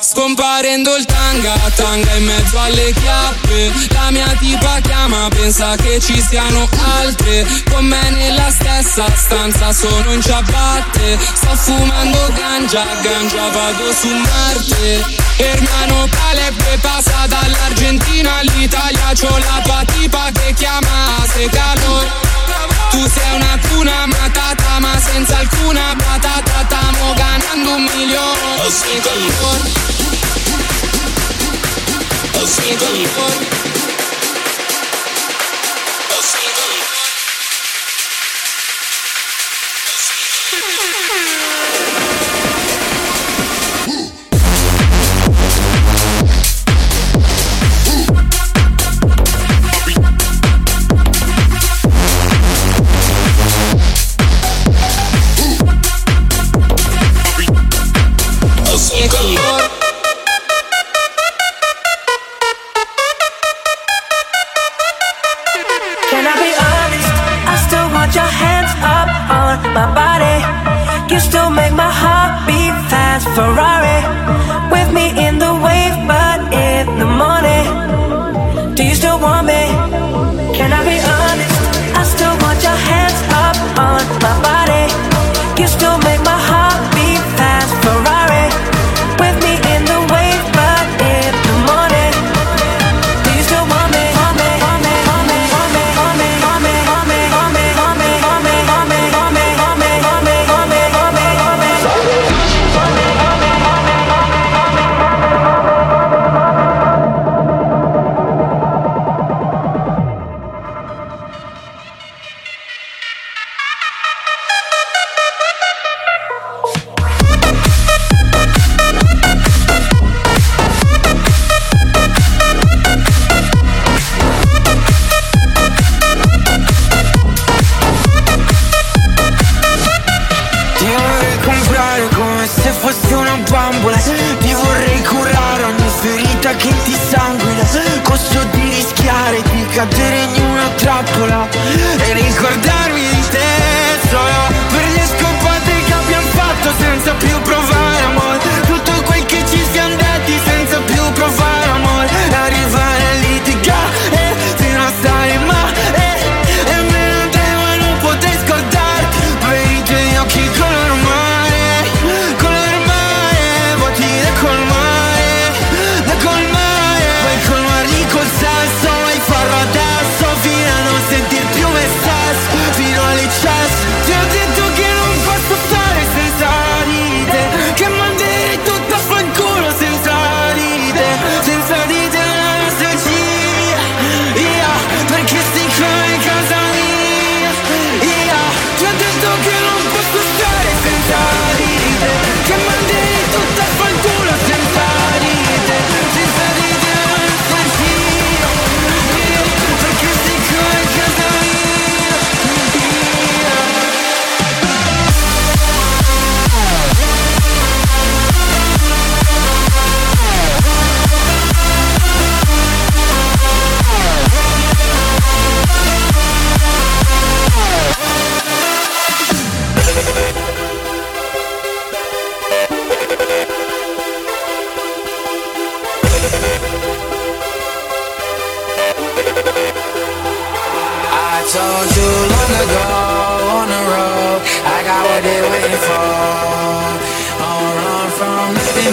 Scomparendo il tanga, tanga in mezzo alle chiappe. La mia tipa chiama, pensa che ci siano altre. Con me nella stessa stanza sono in ciabatte. Sto fumando ganja, ganja vado su Marte. Hermano Caleb passa dall'Argentina all'Italia. C'ho la tua tipa che chiama se calore Tu sei una cuna matata ma senza alcuna patata Stiamo ganando un milione. Ho sentito il cuore Ho sentito il cuore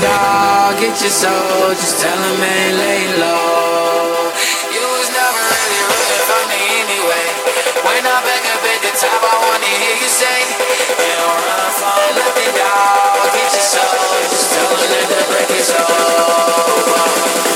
dog. Get your soul. Just tell them ain't lay low. You was never really rooting for me anyway. When I'm back up at the top, I wanna hear you say, You don't run from nothing, dog. Get your soul. Just tell them that the break is over.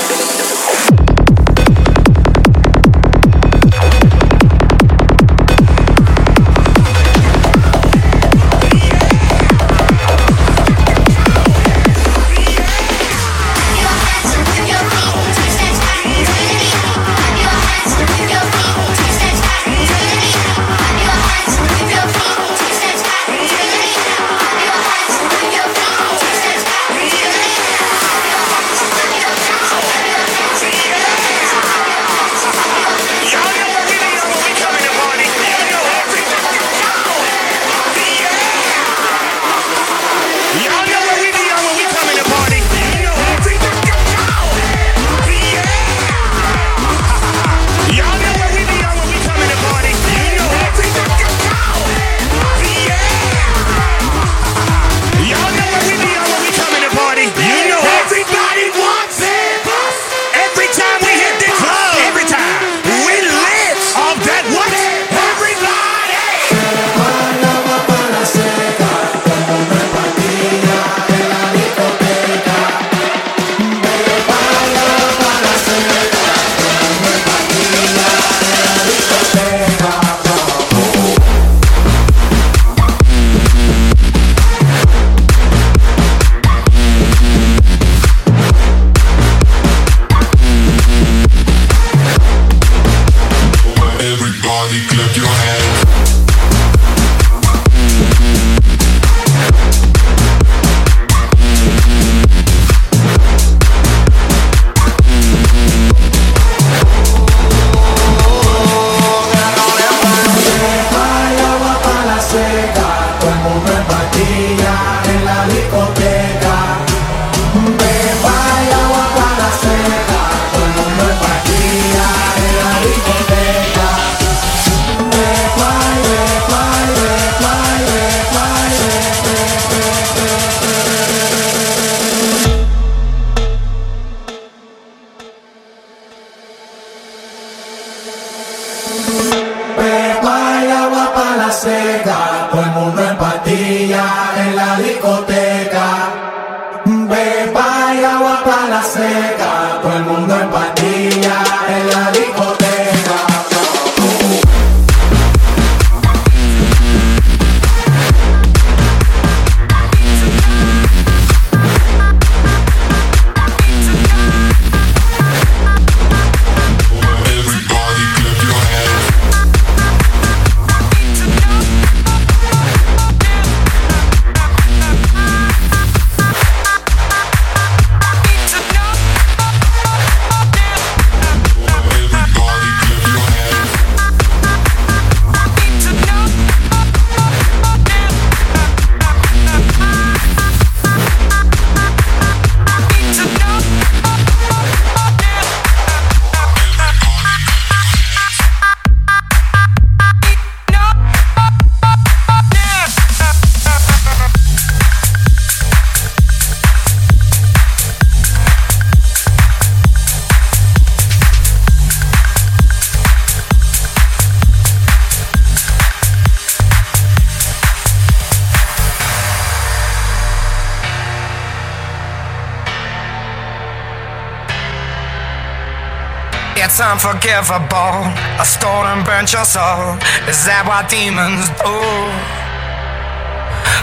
Unforgivable. A stole and burnt your soul. Is that what demons do?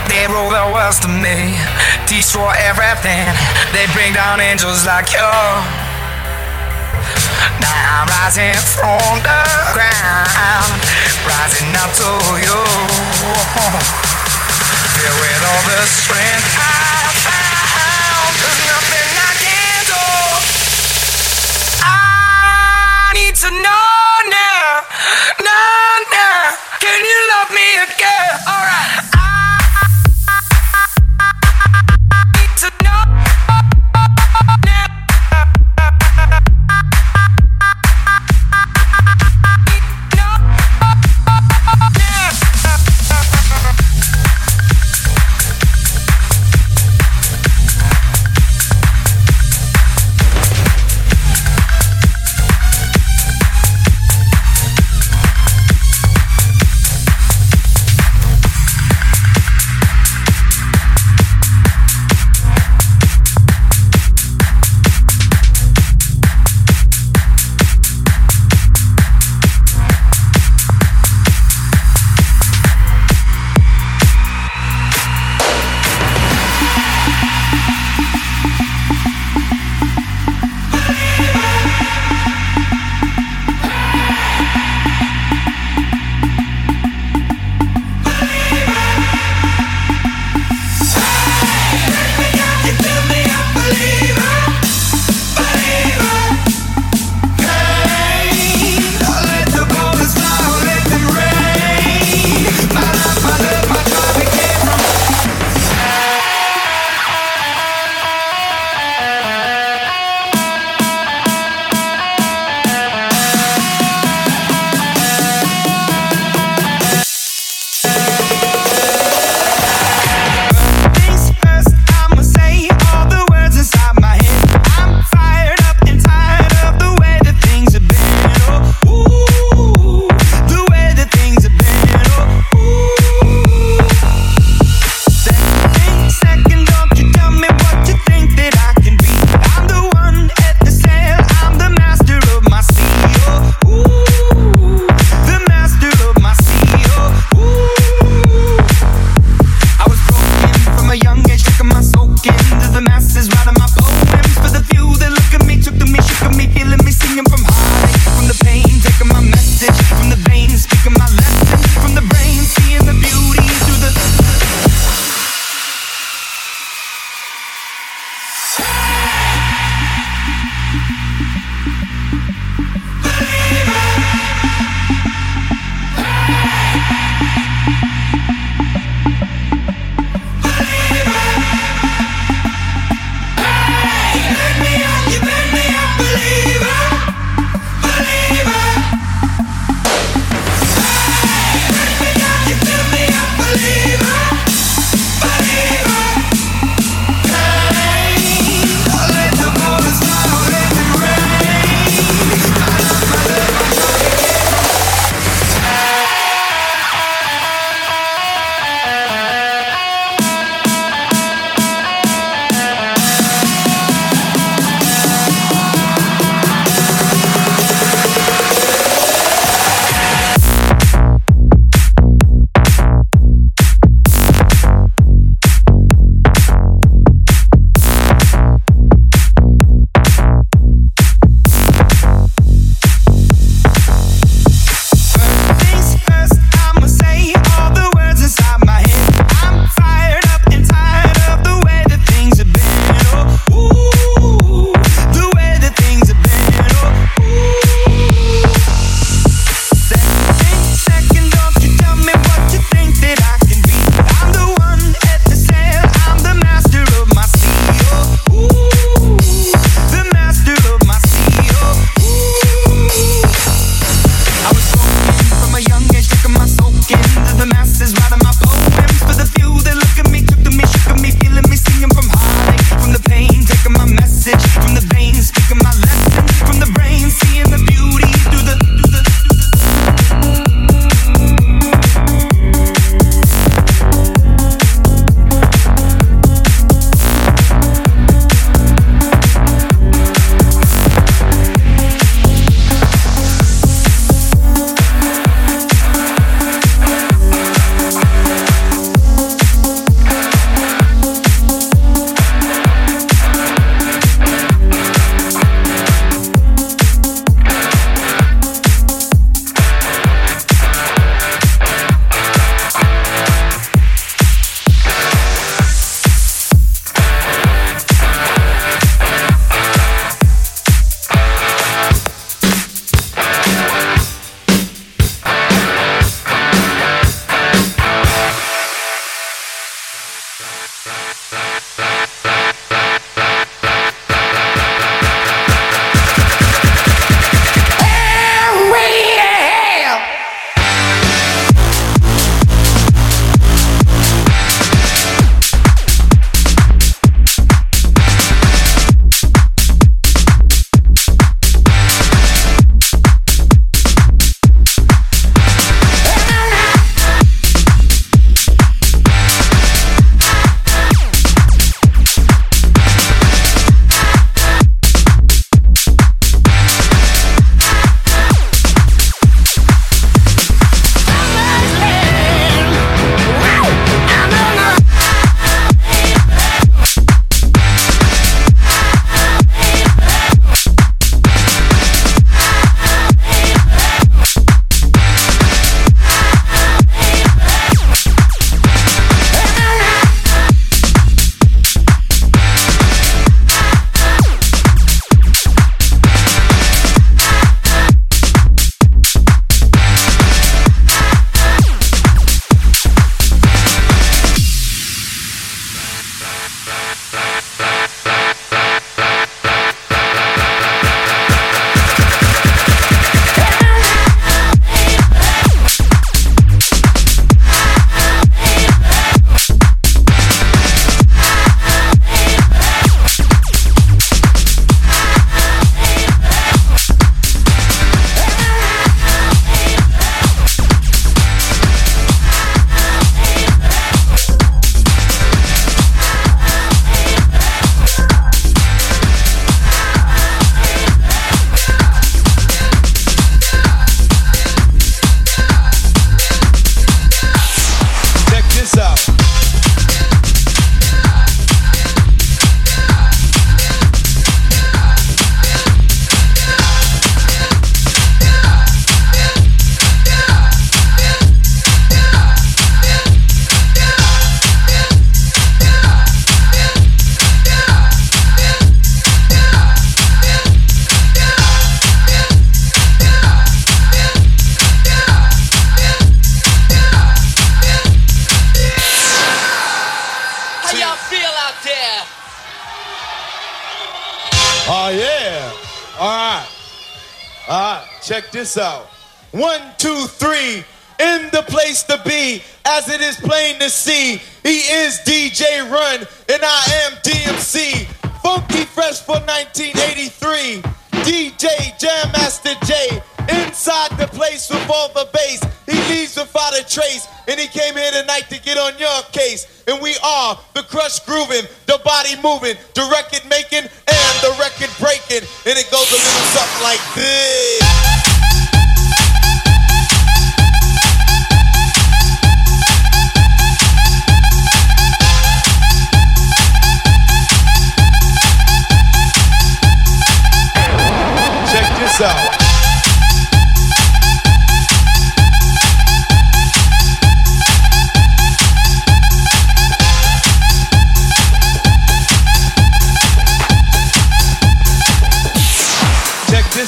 They rule the world to me, destroy everything. They bring down angels like you. Now I'm rising from the ground, rising up to you. Filled with all the no, no, now, now,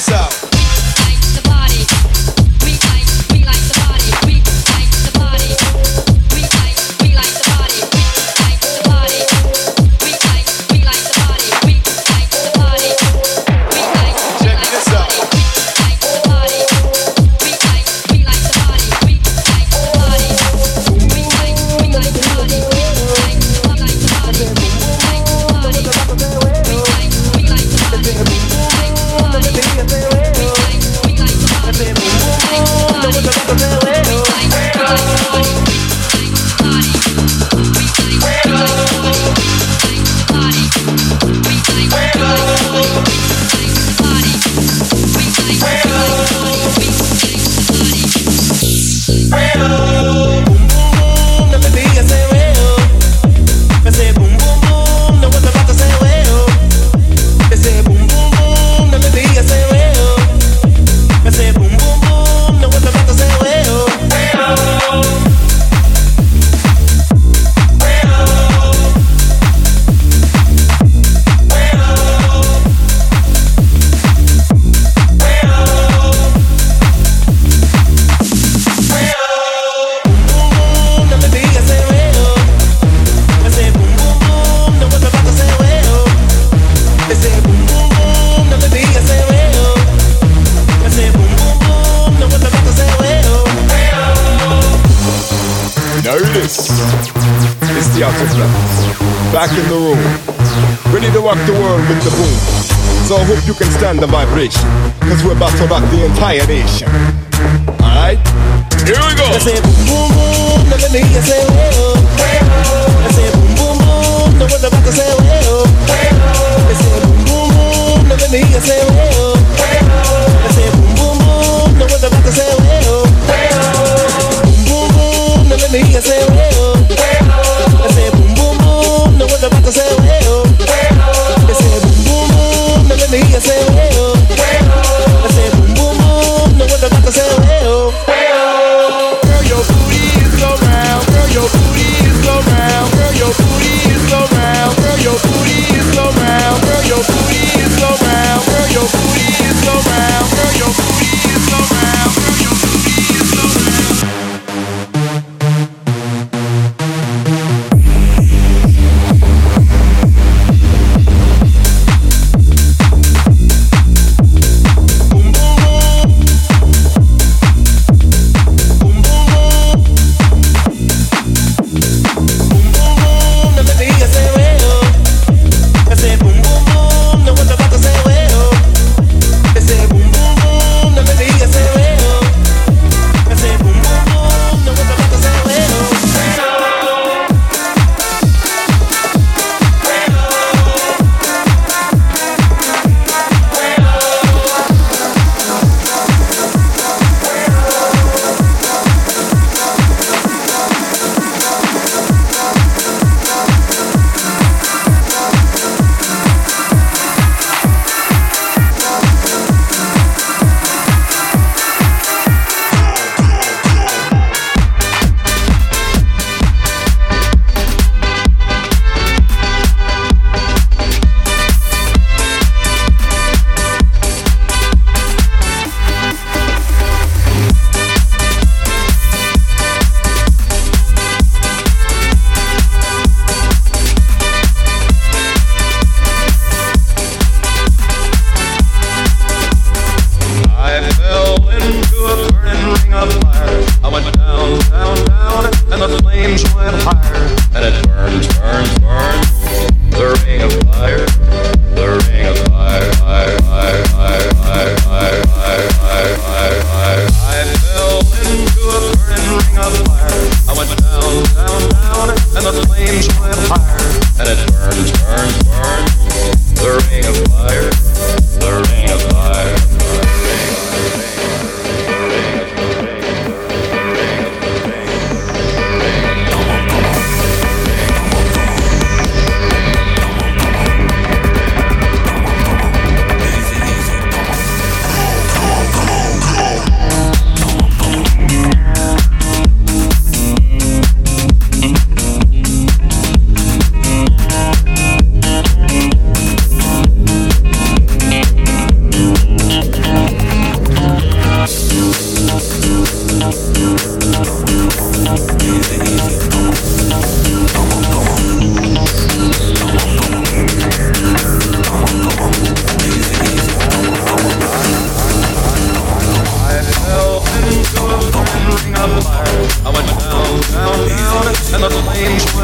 Check this rock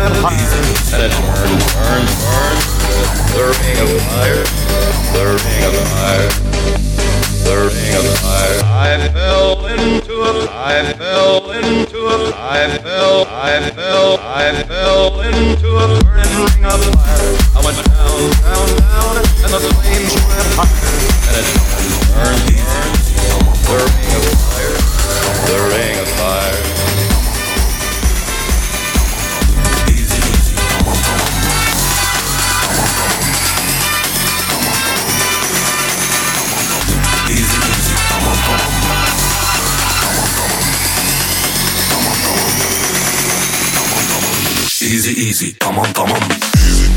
That I fell into a, I fell into a, I fell, I fell, I fell into a burning ring of fire. I went down, down, down, and the flames went higher. And it burned, burned, lurking of fire, lurking of come on, come on.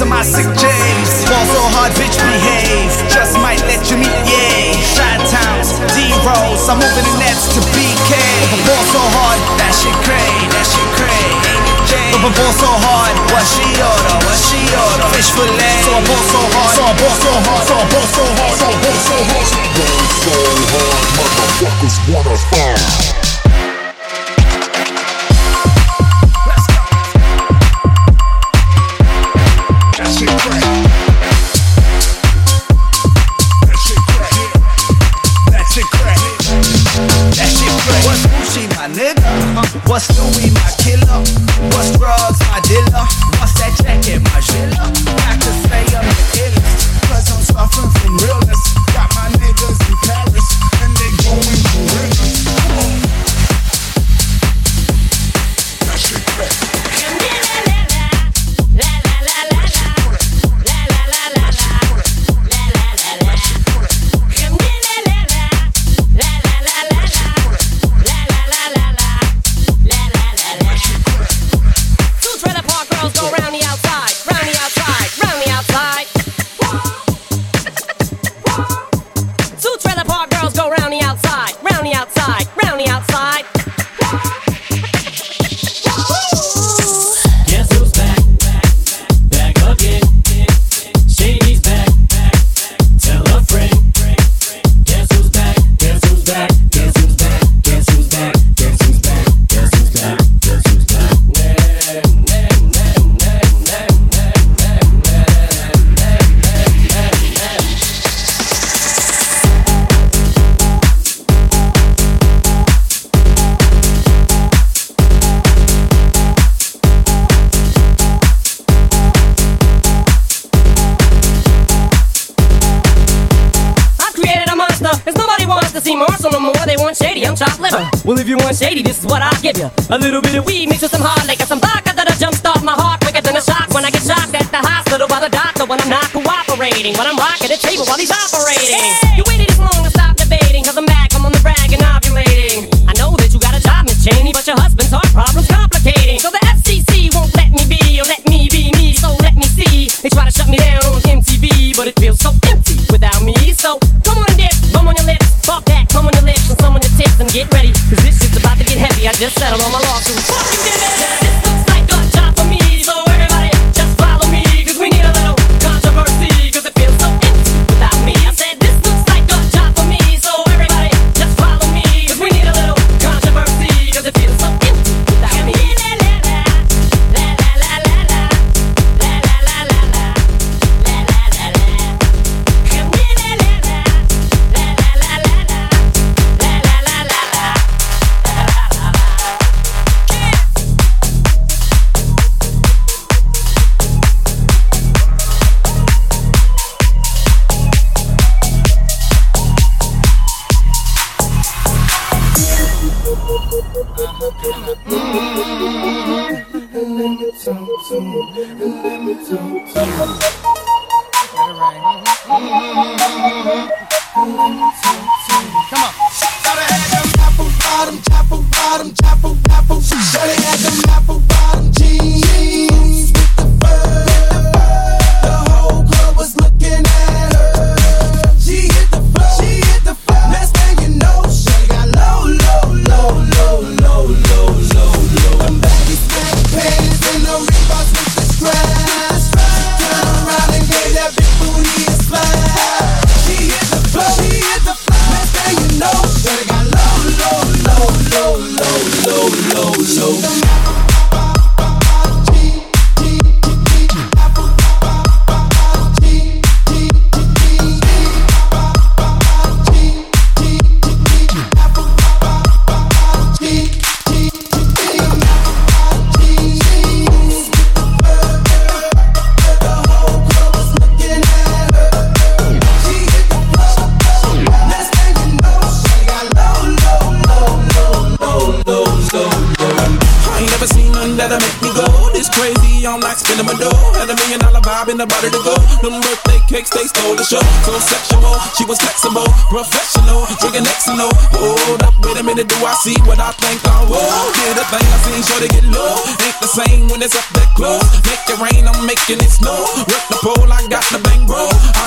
rest of my sick J's. Fall so hard, bitch, behave. Just might let you meet, yay. Shot towns, D rolls. I'm moving the nets to BK. But fall so hard, that shit cray, that shit cray. But I ball so hard, what she order, what she order Fish fillet, so I ball so hard, so I ball so hard, so I ball so hard, so I ball so hard Ball so hard, motherfuckers wanna fall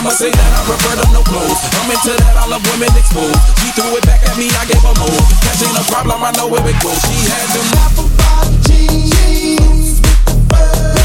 I'ma say that I prefer them no clothes. I'm into that, I love women exposed. She threw it back at me, I gave her more. Catching a problem, I know where it goes. She had them apple bottom jeans with the.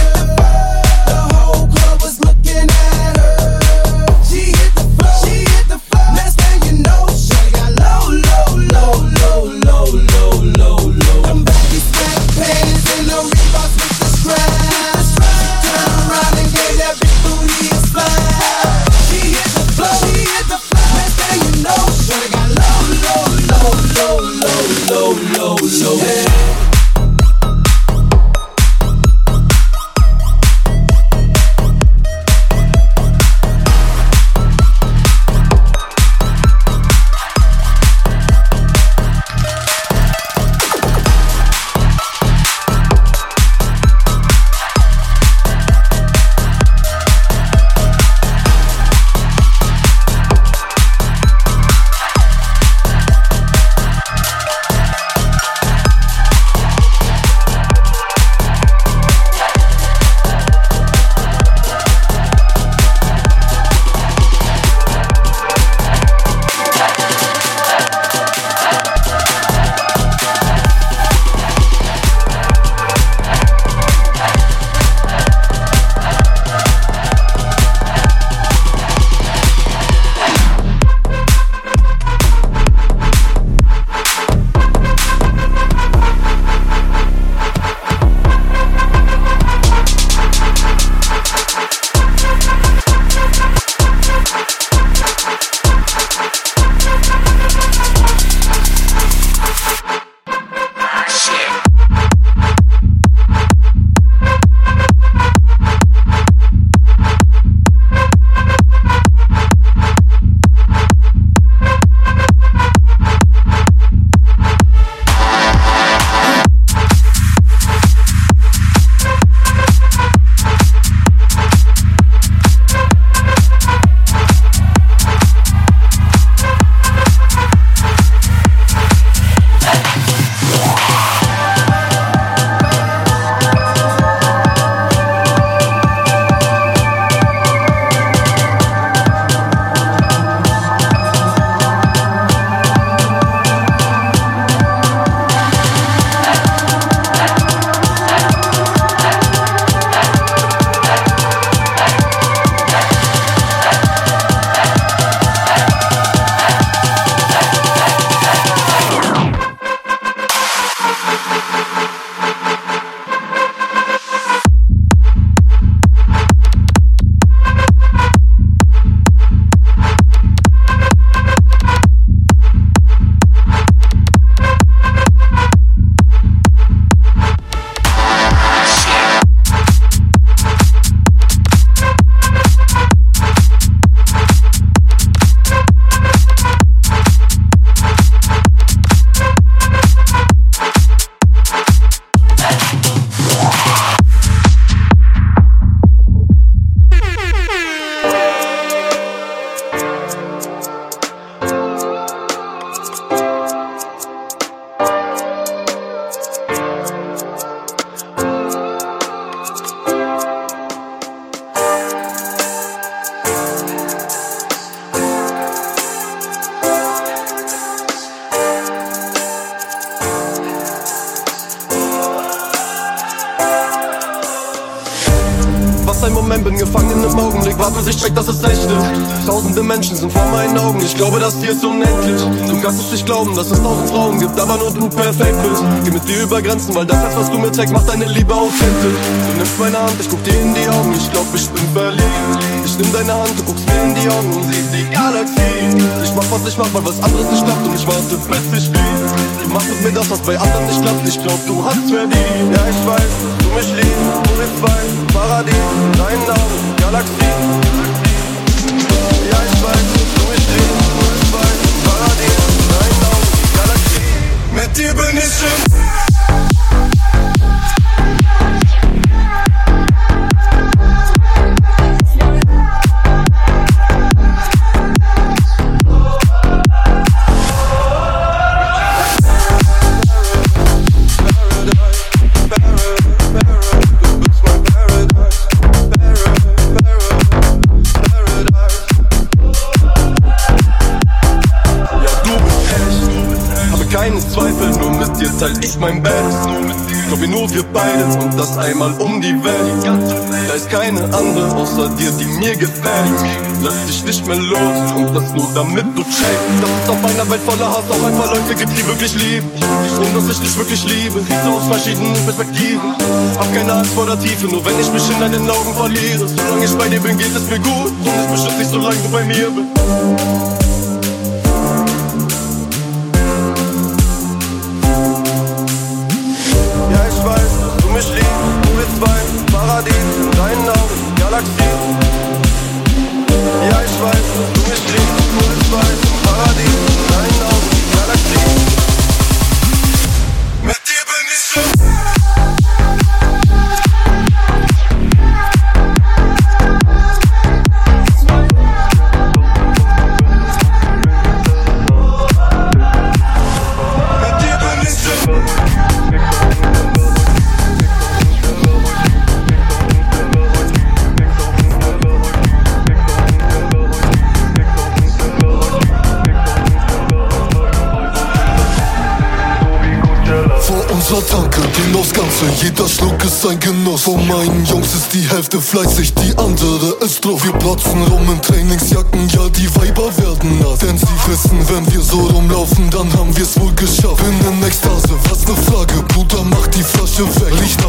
much more for us damit du checkst, dass es auf einer Welt voller Hass auch ein paar Leute gibt, die wirklich lieben. Und dass ich dich wirklich liebe, siehst du aus verschiedenen Perspektiven. Hab keine Angst vor der Tiefe, nur wenn ich mich in deinen Augen verliere. Solange ich bei dir bin, geht es mir gut. Und ich beschütze dich, solange du bei mir bist. Hälfte fleißig, die andere ist drauf. Wir platzen rum in Trainingsjacken, ja, die Weiber werden nass. Denn sie wissen, wenn wir so rumlaufen, dann haben wir's wohl geschafft. Bin in Ekstase, was ne Frage, Bruder, mach die Flasche weg. Licht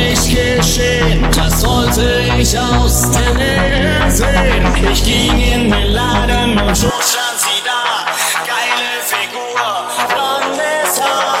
nicht geschehen, das sollte ich aus der Nähe sehen. Ich ging in den Laden und schon stand sie da. Geile Figur, blondes Haar.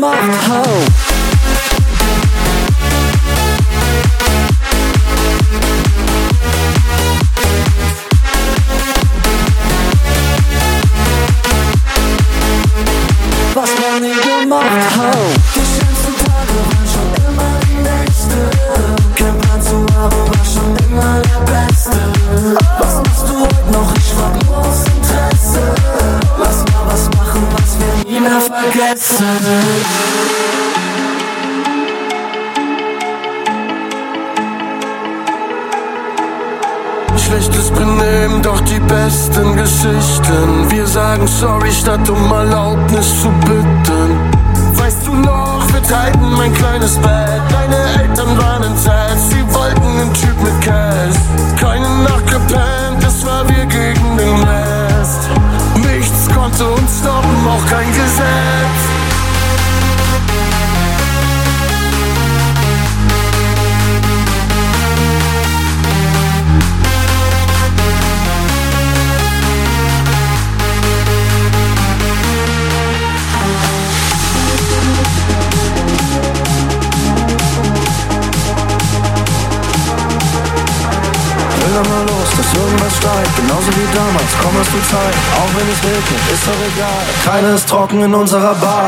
I'm off home. Regal. Keiner ist trocken in unserer Bar.